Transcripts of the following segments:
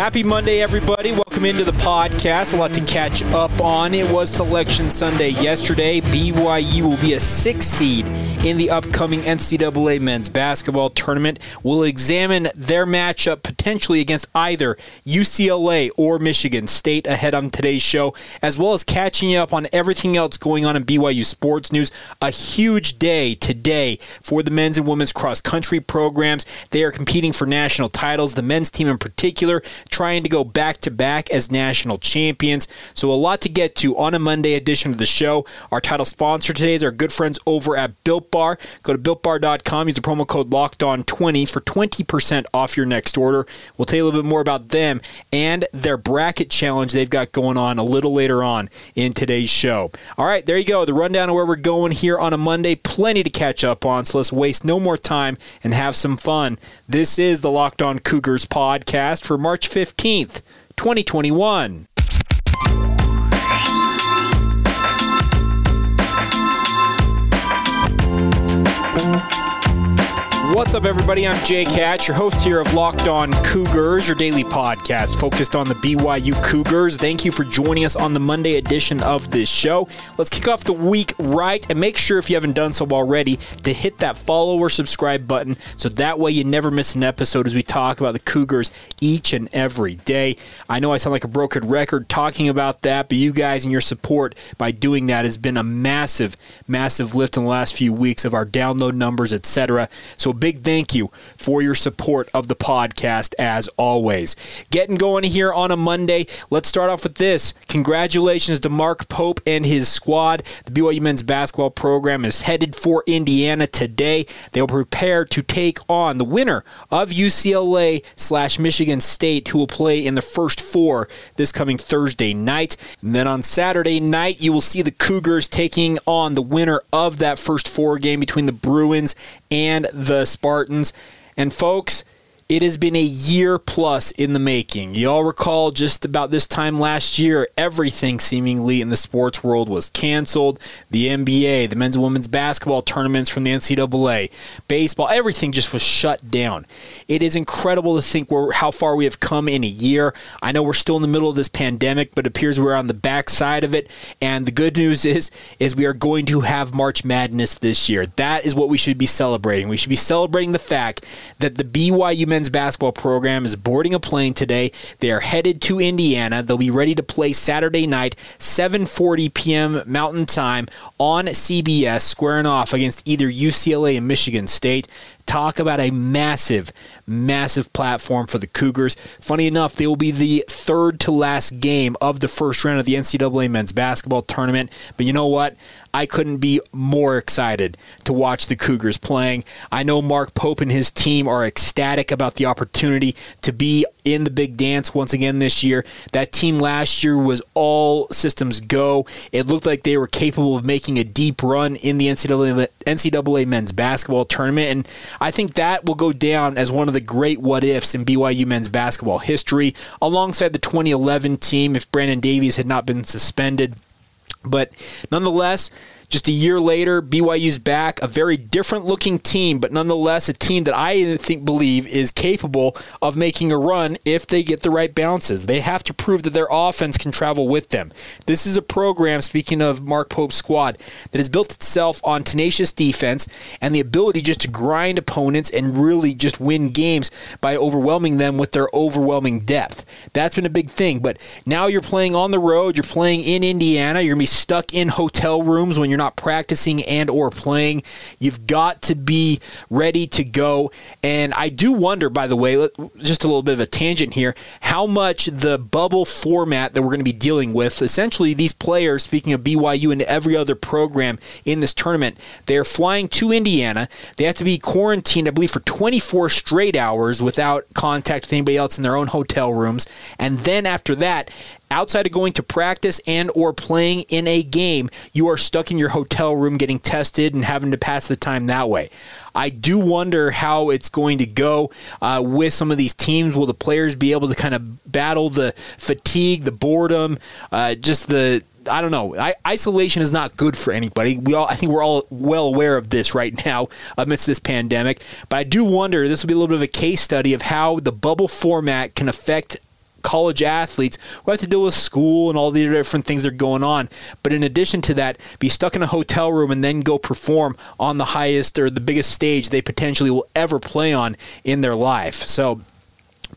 Happy Monday, everybody. Welcome into the podcast. A lot to catch up on. It was Selection Sunday yesterday. BYU will be a six seed in the upcoming NCAA men's basketball tournament. We'll examine their matchup potentially against either UCLA or Michigan State ahead on today's show, as well as catching up on everything else going on in BYU sports news. A huge day today for the men's and women's cross country programs. They are competing for national titles, the men's team in particular trying to go back to back as national champions. So, a lot to get to on a Monday edition of the show. Our title sponsor today is our good friends over at Built Bar. Go to builtbar.com, use the promo code Locked On 20 for 20% off your next order. We'll tell you a little bit more about them and their bracket challenge they've got going on a little later on in today's show. All right, there you go. The rundown of where we're going here on a Monday. Plenty to catch up on, so let's waste no more time and have some fun. This is the Locked On Cougars podcast for March 5th. 15th, 2021. What's up, everybody? I'm Jay Hatch, your host here of Locked On Cougars, your daily podcast focused on the BYU Cougars. Thank you for joining us on the Monday edition of this show. Let's kick off the week right and make sure, if you haven't done so already, to hit that follow or subscribe button so that way you never miss an episode as we talk about the Cougars each and every day. I know I sound like a broken record talking about that, but you guys and your support by doing that has been a massive, massive lift in the last few weeks of our download numbers, etc. So big thank you for your support of the podcast as always. Getting going here on a Monday. Let's start off with this. Congratulations to Mark Pope and his squad. The BYU men's basketball program is headed for Indiana today. They will prepare to take on the winner of UCLA slash Michigan State, who will play in the first four this coming Thursday night. And then on Saturday night, you will see the Cougars taking on the winner of that first four game between the Bruins and the Spartans. And folks, it has been a year plus in the making. You all recall just about this time last year, everything seemingly in the sports world was canceled. The NBA, the men's and women's basketball tournaments from the NCAA, baseball, everything just was shut down. It is incredible to think where, how far we have come in a year. I know we're still in the middle of this pandemic, but it appears we're on the backside of it. And the good news is, is we are going to have March Madness this year. That is what we should be celebrating. We should be celebrating the fact that the BYU men's men's basketball program is boarding a plane today. They are headed to Indiana. They'll be ready to play Saturday night, 7:40 p.m. Mountain Time on CBS, squaring off against either UCLA and Michigan State. Talk about a massive, massive platform for the Cougars. Funny enough, they will be the third to last game of the first round of the NCAA men's basketball tournament. But you know what? I couldn't be more excited to watch the Cougars playing. I know Mark Pope and his team are ecstatic about the opportunity to be in the big dance once again this year. That team last year was all systems go. It looked like they were capable of making a deep run in the NCAA, NCAA men's basketball tournament. And I think that will go down as one of the great what ifs in BYU men's basketball history, alongside the 2011 team if Brandon Davies had not been suspended. But nonetheless, just a year later, BYU's back, a very different looking team, but nonetheless a team that I think believe is capable of making a run if they get the right bounces. They have to prove that their offense can travel with them. This is a program, speaking of Mark Pope's squad, that has built itself on tenacious defense and the ability just to grind opponents and really just win games by overwhelming them with their overwhelming depth. That's been a big thing. But now you're playing on the road, you're playing in Indiana, you're going to be stuck in hotel rooms when you're not practicing and or playing. You've got to be ready to go. And I do wonder, by the way, just a little bit of a tangent here, how much the bubble format that we're going to be dealing with, essentially these players, speaking of BYU and every other program in this tournament, they're flying to Indiana. They have to be quarantined, I believe, for 24 straight hours without contact with anybody else in their own hotel rooms. And then after that, outside of going to practice and or playing in a game, you are stuck in your hotel room getting tested and having to pass the time that way. I do wonder how it's going to go uh, with some of these teams. Will the players be able to kind of battle the fatigue, the boredom, uh, just the I don't know. I, isolation is not good for anybody. We all, I think, we're all well aware of this right now amidst this pandemic. But I do wonder. This will be a little bit of a case study of how the bubble format can affect college athletes who have to deal with school and all the different things that are going on. But in addition to that, be stuck in a hotel room and then go perform on the highest or the biggest stage they potentially will ever play on in their life. So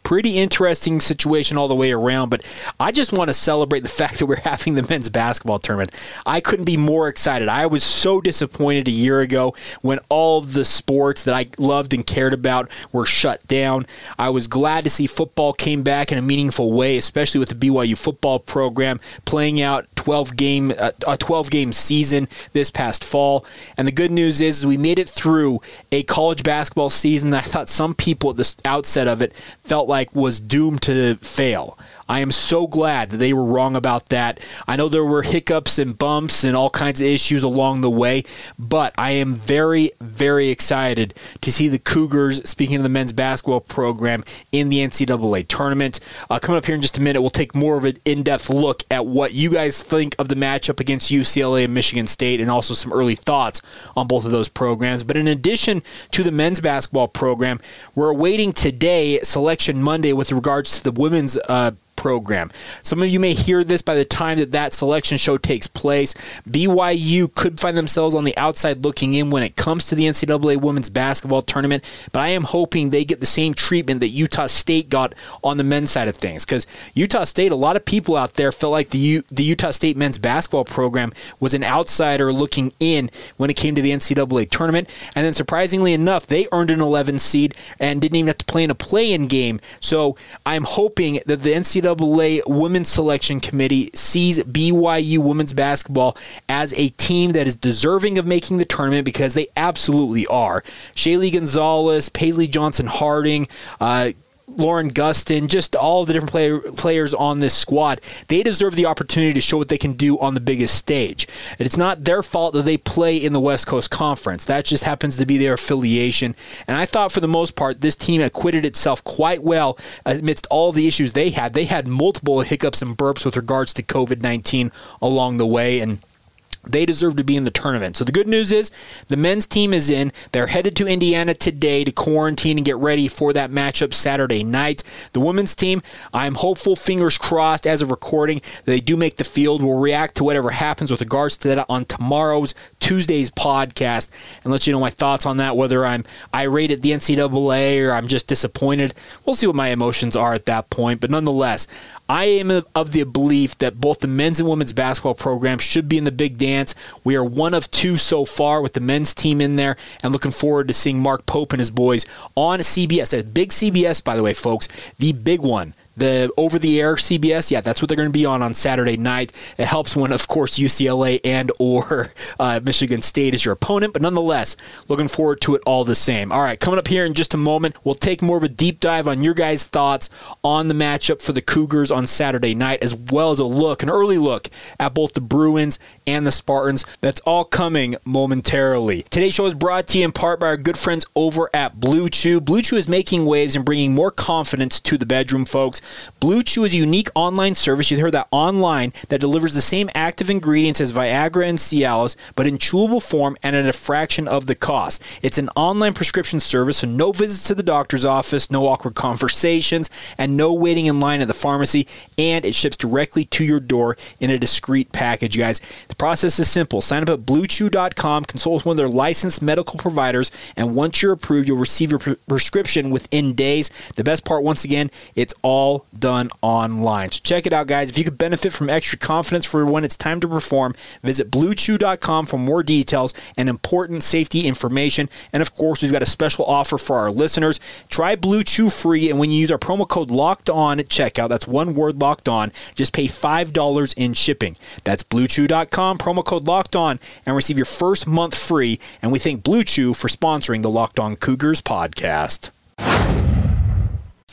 pretty interesting situation all the way around. But I just want to celebrate the fact that we're having the men's basketball tournament. I couldn't be more excited. I was so disappointed a year ago when all the sports that I loved and cared about were shut down. I was glad to see football came back in a meaningful way, especially with the BYU football program playing out 12 game uh, a 12 game season this past fall. And the good news is we made it through a college basketball season that I thought some people at the outset of it felt like was doomed to fail. I am so glad that they were wrong about that. I know there were hiccups and bumps and all kinds of issues along the way, but I am very, very excited to see the Cougars, speaking of the men's basketball program, in the NCAA tournament. Uh, coming up here in just a minute, we'll take more of an in depth look at what you guys think of the matchup against UCLA and Michigan State and also some early thoughts on both of those programs. But in addition to the men's basketball program, we're awaiting today, Selection Monday, with regards to the women's uh, program. Some of you may hear this by the time that that selection show takes place. BYU could find themselves on the outside looking in when it comes to the NCAA women's basketball tournament, but I am hoping they get the same treatment that Utah State got on the men's side of things. Because Utah State, a lot of people out there felt like the U- the Utah State men's basketball program was an outsider looking in when it came to the NCAA tournament, and then surprisingly enough, they earned an 11 seed and didn't even have to play in a play-in game. So I'm hoping that the NCAA NCAA Women's Selection Committee sees BYU women's basketball as a team that is deserving of making the tournament because they absolutely are. Shaylee Gonzalez, Paisley Johnson Harding, uh, Lauren Gustin, just all the different player, players on this squad, they deserve the opportunity to show what they can do on the biggest stage. And it's not their fault that they play in the West Coast Conference. That just happens to be their affiliation. And I thought for the most part, this team acquitted itself quite well amidst all the issues they had. They had multiple hiccups and burps with regards to COVID 19 along the way. And they deserve to be in the tournament. So the good news is the men's team is in. They're headed to Indiana today to quarantine and get ready for that matchup Saturday night. The women's team, I'm hopeful, fingers crossed, as of recording, they do make the field. We'll react to whatever happens with regards to that on tomorrow's Tuesday's podcast and let you know my thoughts on that, whether I'm irate at the NCAA or I'm just disappointed. We'll see what my emotions are at that point. But nonetheless, I am of the belief that both the men's and women's basketball programs should be in the big dance. We are one of two so far with the men's team in there, and looking forward to seeing Mark Pope and his boys on CBS. A big CBS, by the way, folks, the big one the over the air CBS, yeah, that's what they're going to be on on Saturday night. It helps when, of course, UCLA and or uh, Michigan State is your opponent, but nonetheless, looking forward to it all the same. All right, coming up here in just a moment, we'll take more of a deep dive on your guys' thoughts on the matchup for the Cougars on Saturday night, as well as a look, an early look at both the Bruins and the Spartans. That's all coming momentarily. Today's show is brought to you in part by our good friends over at Blue Chew. Blue Chew is making waves and bringing more confidence to the bedroom, folks. Blue Chew is a unique online service. You heard that online that delivers the same active ingredients as Viagra and Cialis, but in chewable form and at a fraction of the cost. It's an online prescription service, so no visits to the doctor's office, no awkward conversations, and no waiting in line at the pharmacy. And it ships directly to your door in a discreet package, you guys. The process is simple. Sign up at BlueChew.com, consult with one of their licensed medical providers, and once you're approved, you'll receive your pre- prescription within days. The best part, once again, it's all all done online. So check it out, guys. If you could benefit from extra confidence for when it's time to perform, visit bluechew.com for more details and important safety information. And of course, we've got a special offer for our listeners. Try Blue Chew free, and when you use our promo code locked on at checkout, that's one word locked on, just pay $5 in shipping. That's bluechew.com, promo code locked on, and receive your first month free. And we thank Blue Chew for sponsoring the Locked On Cougars podcast.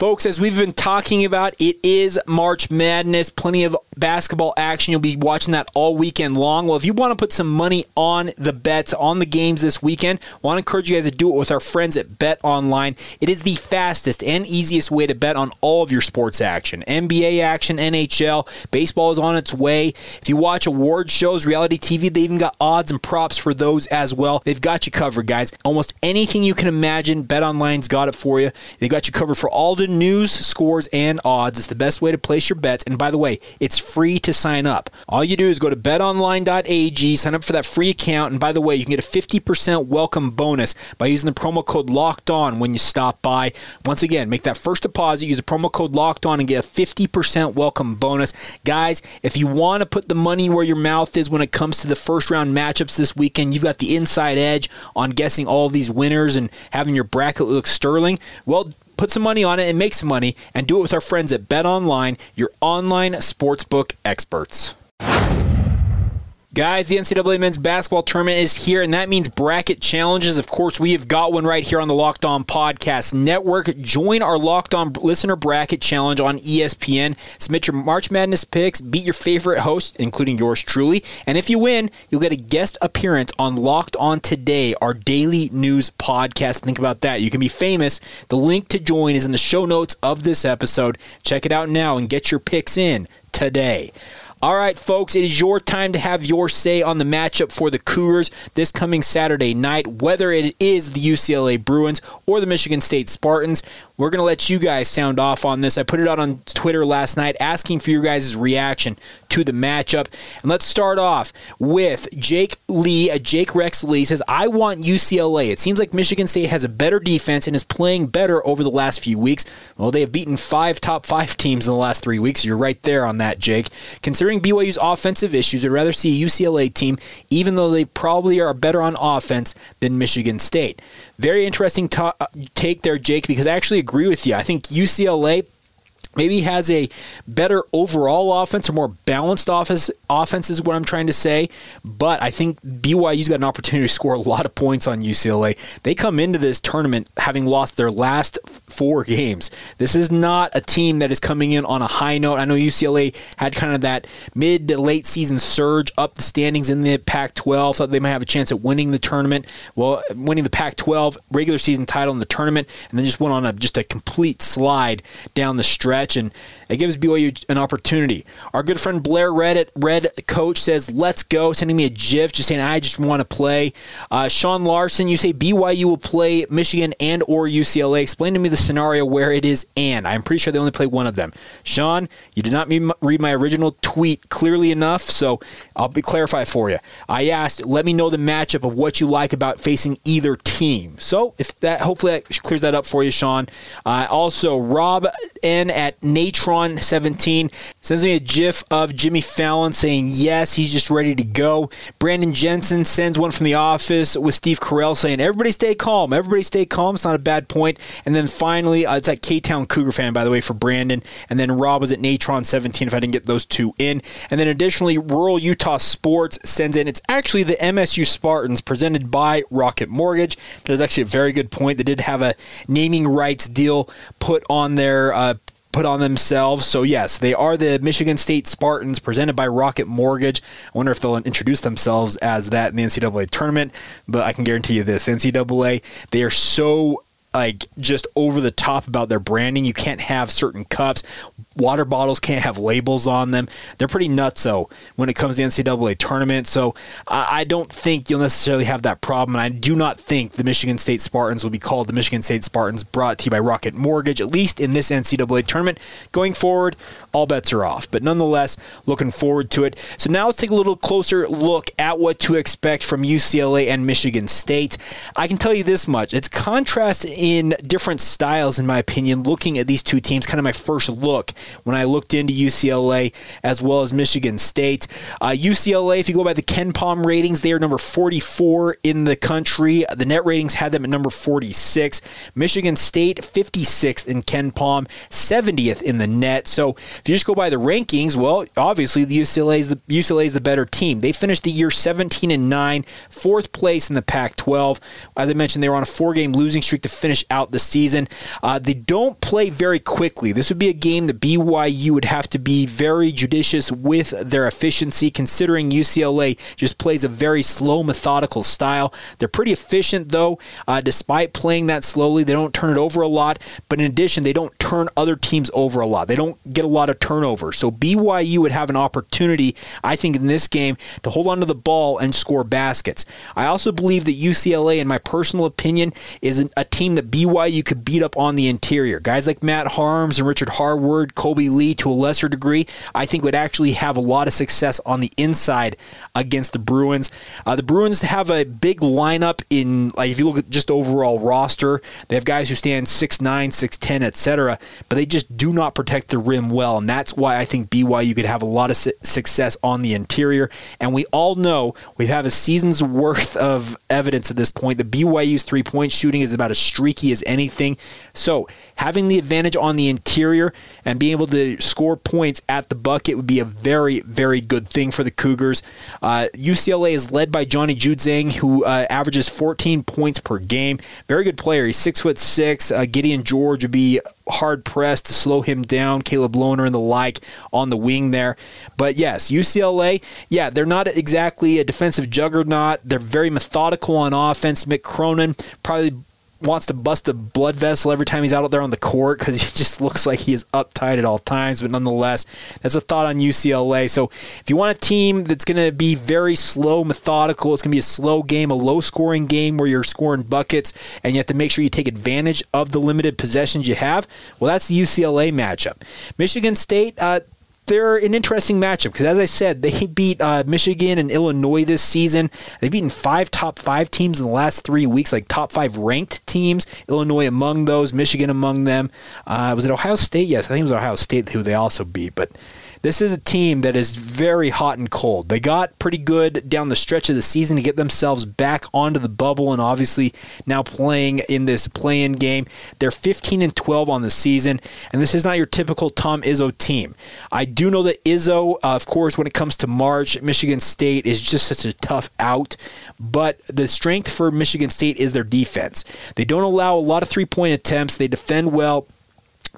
Folks, as we've been talking about, it is March Madness. Plenty of basketball action. You'll be watching that all weekend long. Well, if you want to put some money on the bets on the games this weekend, I want to encourage you guys to do it with our friends at Bet Online. It is the fastest and easiest way to bet on all of your sports action. NBA action, NHL, baseball is on its way. If you watch award shows, reality TV, they even got odds and props for those as well. They've got you covered, guys. Almost anything you can imagine, Bet Online's got it for you. They've got you covered for all the news, scores, and odds. It's the best way to place your bets. And by the way, it's free to sign up. All you do is go to betonline.ag, sign up for that free account, and by the way, you can get a 50% welcome bonus by using the promo code locked on when you stop by. Once again, make that first deposit, use the promo code locked on, and get a 50% welcome bonus. Guys, if you want to put the money where your mouth is when it comes to the first round matchups this weekend, you've got the inside edge on guessing all these winners and having your bracket look sterling. Well, put some money on it and make some money and do it with our friends at Bet Online, your online sportsbook experts. Guys, the NCAA men's basketball tournament is here, and that means bracket challenges. Of course, we have got one right here on the Locked On Podcast Network. Join our Locked On Listener Bracket Challenge on ESPN. Submit your March Madness picks, beat your favorite host, including yours truly. And if you win, you'll get a guest appearance on Locked On Today, our daily news podcast. Think about that. You can be famous. The link to join is in the show notes of this episode. Check it out now and get your picks in today. All right, folks, it is your time to have your say on the matchup for the Cougars this coming Saturday night, whether it is the UCLA Bruins or the Michigan State Spartans. We're going to let you guys sound off on this. I put it out on Twitter last night asking for your guys' reaction to the matchup. And let's start off with Jake Lee. Uh, Jake Rex Lee says, I want UCLA. It seems like Michigan State has a better defense and is playing better over the last few weeks. Well, they have beaten five top five teams in the last three weeks. You're right there on that, Jake. Considering BYU's offensive issues, I'd rather see a UCLA team, even though they probably are better on offense than Michigan State. Very interesting to- take there, Jake, because I actually agree with you. I think UCLA maybe has a better overall offense, a more balanced offense. Offense is what I'm trying to say. But I think BYU's got an opportunity to score a lot of points on UCLA. They come into this tournament having lost their last four games. This is not a team that is coming in on a high note. I know UCLA had kind of that mid to late season surge up the standings in the Pac-12. Thought they might have a chance at winning the tournament. Well, winning the Pac-12 regular season title in the tournament, and then just went on a just a complete slide down the stretch stretch, and it gives BYU an opportunity. Our good friend Blair Red Red Coach says, "Let's go," sending me a GIF, just saying, "I just want to play." Uh, Sean Larson, you say BYU will play Michigan and or UCLA. Explain to me the scenario where it is and. I'm pretty sure they only play one of them. Sean, you did not read my original tweet clearly enough, so I'll be clarify for you. I asked, "Let me know the matchup of what you like about facing either team." So if that, hopefully that clears that up for you, Sean. Uh, also, Rob N at at Natron17 sends me a gif of Jimmy Fallon saying yes, he's just ready to go. Brandon Jensen sends one from the office with Steve Carell saying everybody stay calm, everybody stay calm. It's not a bad point. And then finally, uh, it's at K Town Cougar fan by the way for Brandon. And then Rob was at Natron17 if I didn't get those two in. And then additionally, Rural Utah Sports sends in it's actually the MSU Spartans presented by Rocket Mortgage. That is actually a very good point. They did have a naming rights deal put on their uh, put on themselves. So, yes, they are the Michigan State Spartans presented by Rocket Mortgage. I wonder if they'll introduce themselves as that in the NCAA tournament, but I can guarantee you this NCAA, they are so like just over the top about their branding. You can't have certain cups. Water bottles can't have labels on them. They're pretty nuts though when it comes to the NCAA tournament. So I don't think you'll necessarily have that problem. And I do not think the Michigan State Spartans will be called the Michigan State Spartans brought to you by Rocket Mortgage, at least in this NCAA tournament. Going forward, all bets are off. But nonetheless, looking forward to it. So now let's take a little closer look at what to expect from UCLA and Michigan State. I can tell you this much. It's contrast in different styles, in my opinion, looking at these two teams, kind of my first look when I looked into UCLA as well as Michigan State. Uh, UCLA, if you go by the KenPom ratings, they are number 44 in the country. The net ratings had them at number 46. Michigan State, 56th in KenPom, 70th in the net. So if you just go by the rankings, well, obviously the UCLA is the UCLA is the better team. They finished the year 17 and 9, fourth place in the Pac-12. As I mentioned, they were on a four-game losing streak to finish finish out the season. Uh, they don't play very quickly. This would be a game that BYU would have to be very judicious with their efficiency, considering UCLA just plays a very slow, methodical style. They're pretty efficient, though, uh, despite playing that slowly. They don't turn it over a lot, but in addition, they don't turn other teams over a lot. They don't get a lot of turnover. So BYU would have an opportunity, I think, in this game to hold onto the ball and score baskets. I also believe that UCLA, in my personal opinion, is a team that BYU could beat up on the interior. Guys like Matt Haarms and Richard Harward, Kolby Lee to a lesser degree, I think would actually have a lot of success on the inside against the Bruins. Uh, the Bruins have a big lineup in, like, if you look at just overall roster, they have guys who stand 6'9, 6'10, etc., but they just do not protect the rim well, and that's why I think BYU could have a lot of su- success on the interior. And we all know we have a season's worth of evidence at this point The BYU's three point shooting is about as streaky as anything. So having the advantage on the interior and being able to score points at the bucket would be a very, very good thing for the Cougars. Uh, UCLA is led by Johnny Juzang, who uh, averages 14 points per game. Very good player. He's six foot six. Uh, Gideon George would be hard pressed to slow him down. Caleb Lohner and the like on the wing there. But yes, UCLA, yeah, they're not exactly a defensive juggernaut. They're very methodical on offense. Mick Cronin probably wants to bust a blood vessel every time he's out there on the court because he just looks like he is uptight at all times. But nonetheless, that's a thought on UCLA. So if you want a team that's going to be very slow, methodical, it's going to be a slow game, a low scoring game where you're scoring buckets and you have to make sure you take advantage of the limited possessions you have, well, that's the UCLA matchup. Michigan State, uh, they're an interesting matchup because, as I said, they beat uh, Michigan and Illinois this season. They've beaten five top five teams in the last three weeks, like top five ranked teams. Illinois among those, Michigan among them. Uh, was it Ohio State? Yes, I think it was Ohio State who they also beat. But this is a team that is very hot and cold. They got pretty good down the stretch of the season to get themselves back onto the bubble, and obviously now playing in this play-in game. They're 15 and 12 on the season, and this is not your typical Tom Izzo team. I do know that Izzo, uh, of course, when it comes to March, Michigan State is just such a tough out, but the strength for Michigan State is their defense. They don't allow a lot of three-point attempts. They defend well.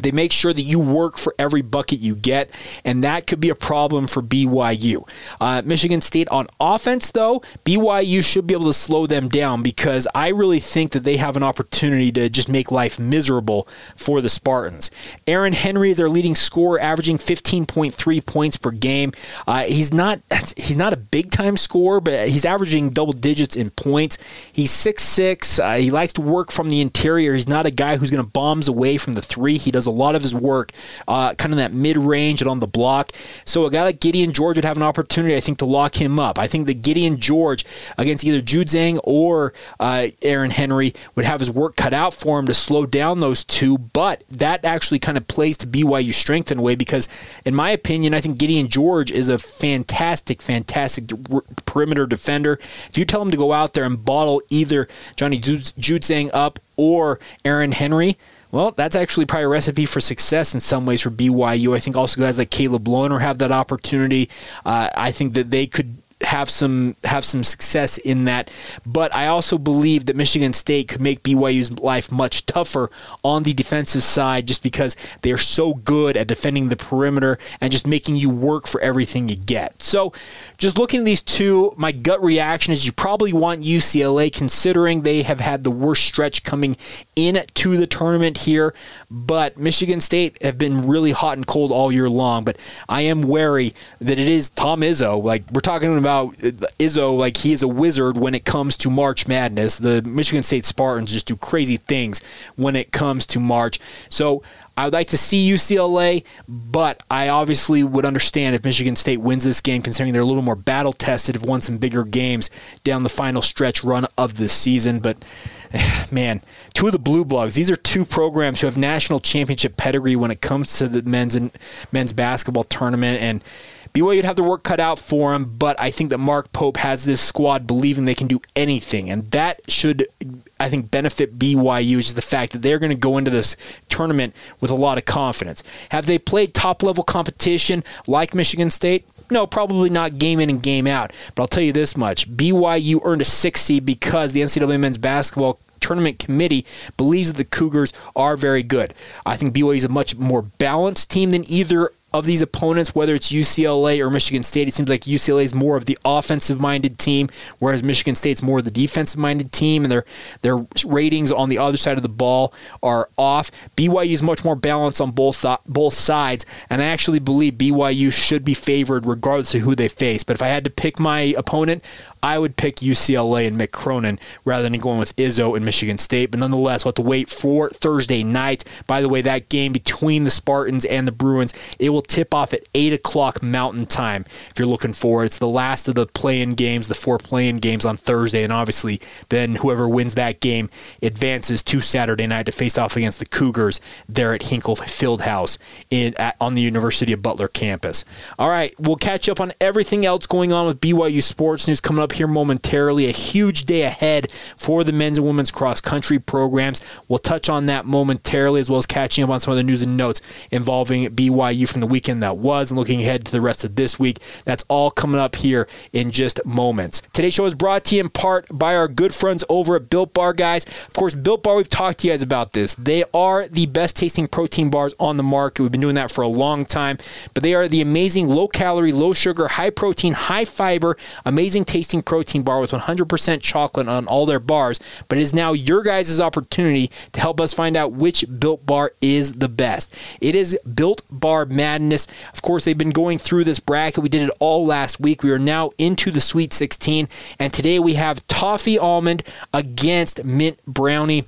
They make sure that you work for every bucket you get, and that could be a problem for BYU. Uh, Michigan State on offense, though, BYU should be able to slow them down because I really think that they have an opportunity to just make life miserable for the Spartans. Aaron Henry is their leading scorer, averaging 15.3 points per game. Uh, he's not he's not a big time scorer, but he's averaging double digits in points. He's 6'6". Uh, he likes to work from the interior. He's not a guy who's going to bombs away from the three. He does does a lot of his work uh, kind of that mid range and on the block. So a guy like Gideon George would have an opportunity, I think, to lock him up. I think that Gideon George against either Juzang or uh, Aaron Henry would have his work cut out for him to slow down those two. But that actually kind of plays to BYU's strength in a way because, in my opinion, I think Gideon George is a fantastic, fantastic perimeter defender. If you tell him to go out there and bottle either Johnny Juzang up or Aaron Henry, well, that's actually probably a recipe for success in some ways for BYU. I think also guys like Caleb Lohner have that opportunity. Uh, I think that they could have some have some success in that. But I also believe that Michigan State could make BYU's life much tougher on the defensive side just because they are so good at defending the perimeter and just making you work for everything you get. So just looking at these two, my gut reaction is you probably want UCLA considering they have had the worst stretch coming into the tournament here. But Michigan State have been really hot and cold all year long. But I am wary that it is Tom Izzo. Like we're talking about about uh, Izzo like he is a wizard when it comes to March Madness. The Michigan State Spartans just do crazy things when it comes to March. So I would like to see UCLA, but I obviously would understand if Michigan State wins this game, considering they're a little more battle tested, have won some bigger games down the final stretch run of the season. But man, two of the blue bloods. These are two programs who have national championship pedigree when it comes to the men's and men's basketball tournament, and BYU would have the work cut out for them, but I think that Mark Pope has this squad believing they can do anything, and that should, I think, benefit BYU, is the fact that they're going to go into this tournament with a lot of confidence. Have they played top level competition like Michigan State? No, probably not game in and game out. But I'll tell you this much BYU earned a six seed because the NCAA men's basketball tournament committee believes that the Cougars are very good. I think BYU is a much more balanced team than either of these opponents, whether it's UCLA or Michigan State, it seems like UCLA is more of the offensive minded team, whereas Michigan State's more of the defensive minded team, and their their ratings on the other side of the ball are off. BYU is much more balanced on both uh, both sides, and I actually believe BYU should be favored regardless of who they face. But if I had to pick my opponent, I would pick UCLA and Mick Cronin rather than going with Izzo and Michigan State. But nonetheless, we'll have to wait for Thursday night. By the way, that game between the Spartans and the Bruins, it will tip off at 8 o'clock Mountain Time if you're looking for it. It's the last of the play-in games, the four play-in games on Thursday. And obviously, then whoever wins that game advances to Saturday night to face off against the Cougars there at Hinkle Fieldhouse in, at, on the University of Butler campus. All right, we'll catch up on everything else going on with BYU sports news coming up here momentarily. A huge day ahead for the men's and women's cross country programs. We'll touch on that momentarily, as well as catching up on some of the news and notes involving BYU from the weekend that was and looking ahead to the rest of this week. That's all coming up here in just moments. Today's show is brought to you in part by our good friends over at Built Bar, guys. Of course, Built Bar, we've talked to you guys about this. They are the best tasting protein bars on the market. We've been doing that for a long time, but they are the amazing low calorie, low sugar, high protein, high fiber, amazing tasting protein bar with 100% chocolate on all their bars. But it is now your guys' opportunity to help us find out which Built Bar is the best. It is Built Bar Madness. Of course, they've been going through this bracket. We did it all last week. We are now into the Sweet 16. And today we have Toffee Almond against Mint Brownie.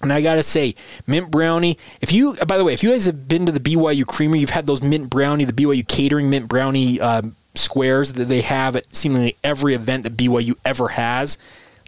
And I gotta say, mint brownie. If you, by the way, if you guys have been to the BYU Creamery, you've had those mint brownie, the BYU catering mint brownie um, squares that they have at seemingly every event that BYU ever has.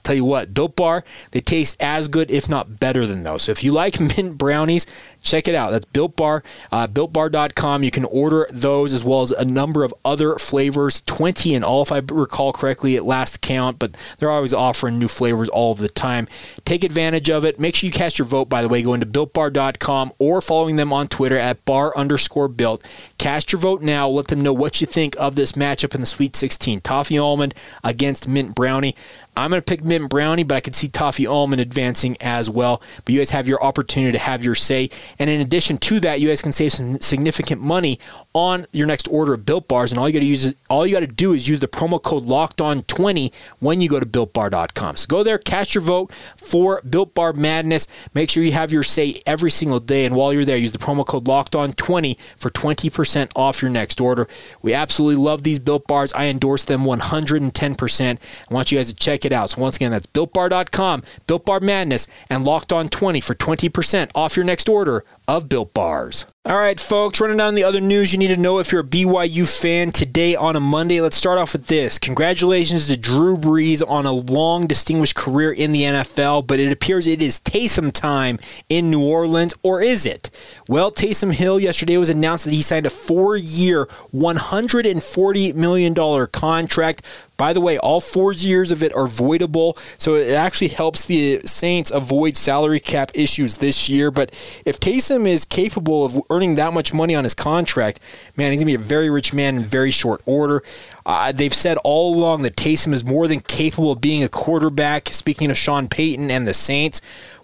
Tell you what, Built Bar, they taste as good, if not better than those. So if you like mint brownies, check it out. That's Built Bar, uh, BuiltBar.com. You can order those as well as a number of other flavors, 20 in all, if I recall correctly at last count, but they're always offering new flavors all of the time. Take advantage of it. Make sure you cast your vote, by the way, going to BuiltBar.com or following them on Twitter at bar underscore built. Cast your vote now. Let them know what you think of this matchup in the Sweet 16. Toffee Almond against Mint Brownie. I'm going to pick Mint Brownie, but I could see Toffee Almond advancing as well. But you guys have your opportunity to have your say. And in addition to that, you guys can save some significant money on your next order of Built Bars. And all you got to use is, all you got to do is use the promo code Locked On 20 when you go to BuiltBar.com. So go there, cast your vote for Built Bar Madness. Make sure you have your say every single day. And while you're there, use the promo code Locked On 20 for 20% off your next order. We absolutely love these Built Bars. I endorse them 110%. I want you guys to check it out. So once again, that's BuiltBar.com, Built Bar Madness, and Locked On 20 for 20% off your next order of Built Bars. All right, folks, running down the other news you need to know if you're a BYU fan today on a Monday. Let's start off with this. Congratulations to Drew Brees on a long, distinguished career in the NFL, but it appears it is Taysom time in New Orleans, or is it? Well, Taysom Hill yesterday was announced that he signed a four year, $140 million contract by the way, all four years of it are voidable, so it actually helps the Saints avoid salary cap issues this year. But if Taysom is capable of earning that much money on his contract, man, he's going to be a very rich man in very short order. Uh, they've said all along that Taysom is more than capable of being a quarterback. Speaking of Sean Payton and the Saints,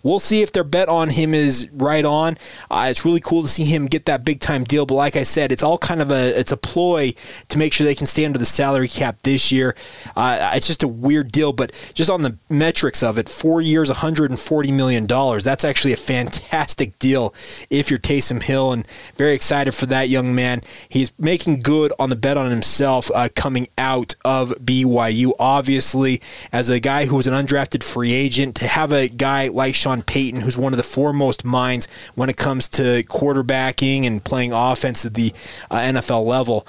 we'll see if their bet on him is right on. Uh, it's really cool to see him get that big time deal. But like I said, it's all kind of a it's a ploy to make sure they can stay under the salary cap this year. Uh, it's just a weird deal, but just on the metrics of it, four years, 140 million dollars. That's actually a fantastic deal if you're Taysom Hill, and very excited for that young man. He's making good on the bet on himself uh, coming out of BYU. Obviously, as a guy who was an undrafted free agent, to have a guy like Sean Sean Payton, who's one of the foremost minds when it comes to quarterbacking and playing offense at the uh, NFL level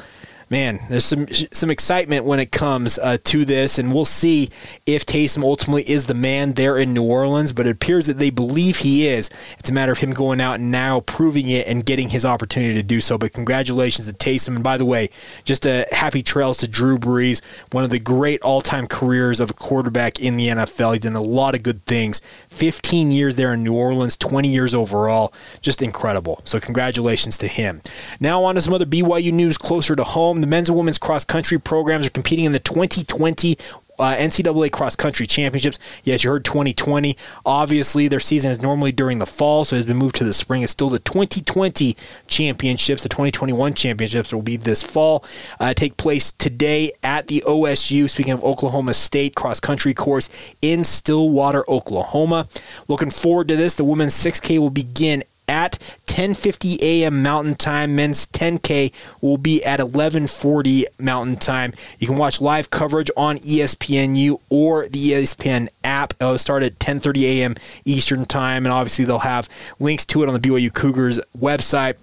man, there's some some excitement when it comes uh, to this, and we'll see if Taysom ultimately is the man there in New Orleans. But it appears that they believe he is. It's a matter of him going out and now proving it and getting his opportunity to do so. But congratulations to Taysom, and by the way, just a happy trails to Drew Brees, one of the great all-time careers of a quarterback in the NFL. He's done a lot of good things. 15 years there in New Orleans, 20 years overall, just incredible. So congratulations to him. Now on to some other BYU news closer to home. The men's and women's cross country programs are competing in the 2020 uh, NCAA cross country championships. Yes, you heard 2020. Obviously, their season is normally during the fall, so it has been moved to the spring. It's still the 2020 championships. The 2021 championships will be this fall. Uh, take place today at the OSU. Speaking of Oklahoma State cross country course in Stillwater, Oklahoma. Looking forward to this. The women's 6K will begin at 10:50 a.m. Mountain Time. Men's 10K will be at 11:40 Mountain Time. You can watch live coverage on ESPNU or the ESPN app. It'll start at 10:30 a.m. Eastern Time, and obviously they'll have links to it on the BYU Cougars website.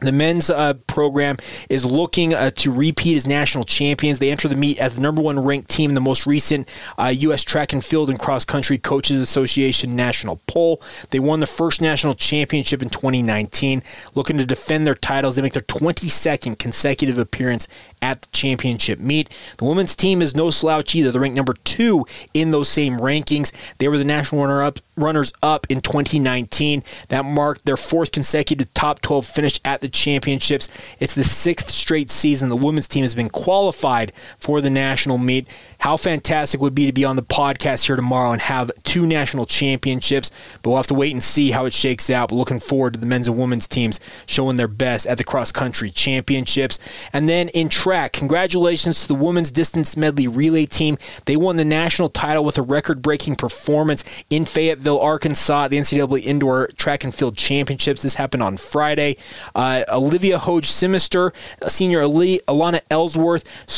The men's uh, program is looking uh, to repeat as national champions. They enter the meet as the number one ranked team in the most recent uh, U.S. Track and Field and Cross Country Coaches Association national poll. They won the first national championship in 2019. Looking to defend their titles, they make their 22nd consecutive appearance at the championship meet. The women's team is no slouch either. They're ranked number two in those same rankings. They were the national runner-up runners up in 2019. That marked their fourth consecutive top 12 finish at the championships. It's the sixth straight season the women's team has been qualified for the national meet. How fantastic would be to be on the podcast here tomorrow and have two national championships, but we'll have to wait and see how it shakes out. But looking forward to the men's and women's teams showing their best at the cross country championships. And then in track, congratulations to the women's distance medley relay team. They won the national title with a record breaking performance in Fayetteville, Arkansas, the NCAA Indoor Track and Field Championships. This happened on Friday. Uh, Olivia Hoj Simister, senior Alana Ellsworth,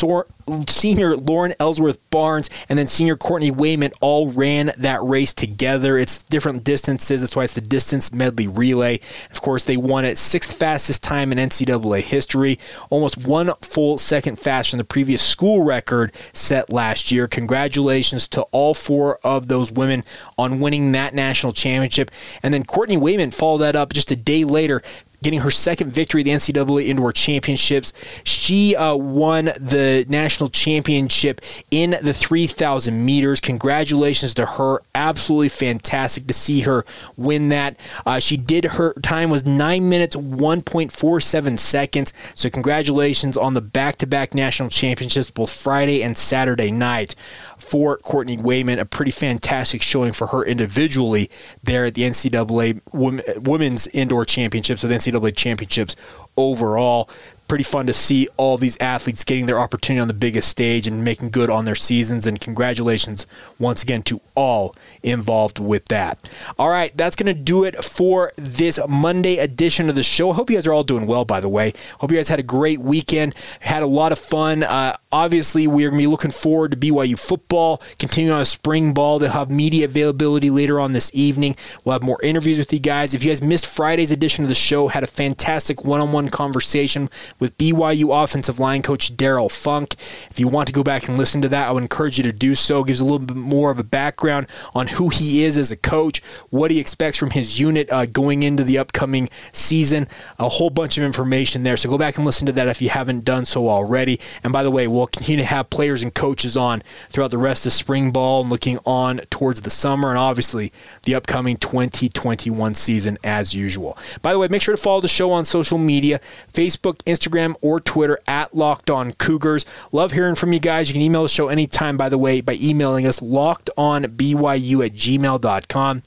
senior Lauren Ellsworth Barnes and then senior Courtney Wayman all ran that race together. It's different distances. That's why it's the distance medley relay. Of course, they won it sixth fastest time in NCAA history, almost one full second faster than the previous school record set last year. Congratulations to all four of those women on winning that national championship. And then Courtney Wayman followed that up just a day later, getting her second victory at the NCAA Indoor Championships. She uh, won the national championship in the 3,000 meters. Congratulations to her. Absolutely fantastic to see her win that. Uh, she did her time was 9 minutes 1.47 seconds. So congratulations on the back-to-back national championships both Friday and Saturday night for Courtney Wayman. A pretty fantastic showing for her individually there at the NCAA Women's Indoor Championships, or the NCAA Championships overall pretty fun to see all these athletes getting their opportunity on the biggest stage and making good on their seasons. And congratulations once again to all involved with that. All right, that's going to do it for this Monday edition of the show. I hope you guys are all doing well, by the way. Hope you guys had a great weekend, had a lot of fun. Uh, obviously, we're going to be looking forward to BYU football, continuing on a spring ball. They'll have media availability later on this evening. We'll have more interviews with you guys. If you guys missed Friday's edition of the show, had a fantastic one on one conversation with BYU offensive line coach Darrell Funk. If you want to go back and listen to that, I would encourage you to do so. It gives a little bit more of a background on who he is as a coach, what he expects from his unit uh, going into the upcoming season, a whole bunch of information there. So go back and listen to that if you haven't done so already. And by the way, we'll continue to have players and coaches on throughout the rest of spring ball and looking on towards the summer and obviously the upcoming 2021 season as usual. By the way, make sure to follow the show on social media Facebook, Instagram, Instagram or Twitter at Locked On Cougars. Love hearing from you guys. You can email the show anytime, by the way, by emailing us lockedonbyu at gmail.com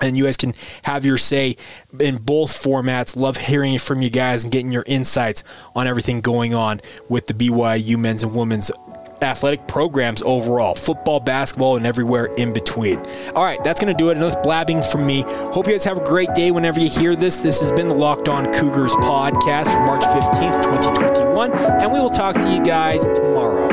and you guys can have your say in both formats. Love hearing from you guys and getting your insights on everything going on with the BYU men's and women's athletic programs overall football, basketball, and everywhere in between. All right, that's going to do it. Enough blabbing from me. Hope you guys have a great day whenever you hear this. This has been the Locked On Cougars podcast for March 15th, 2021. And we will talk to you guys tomorrow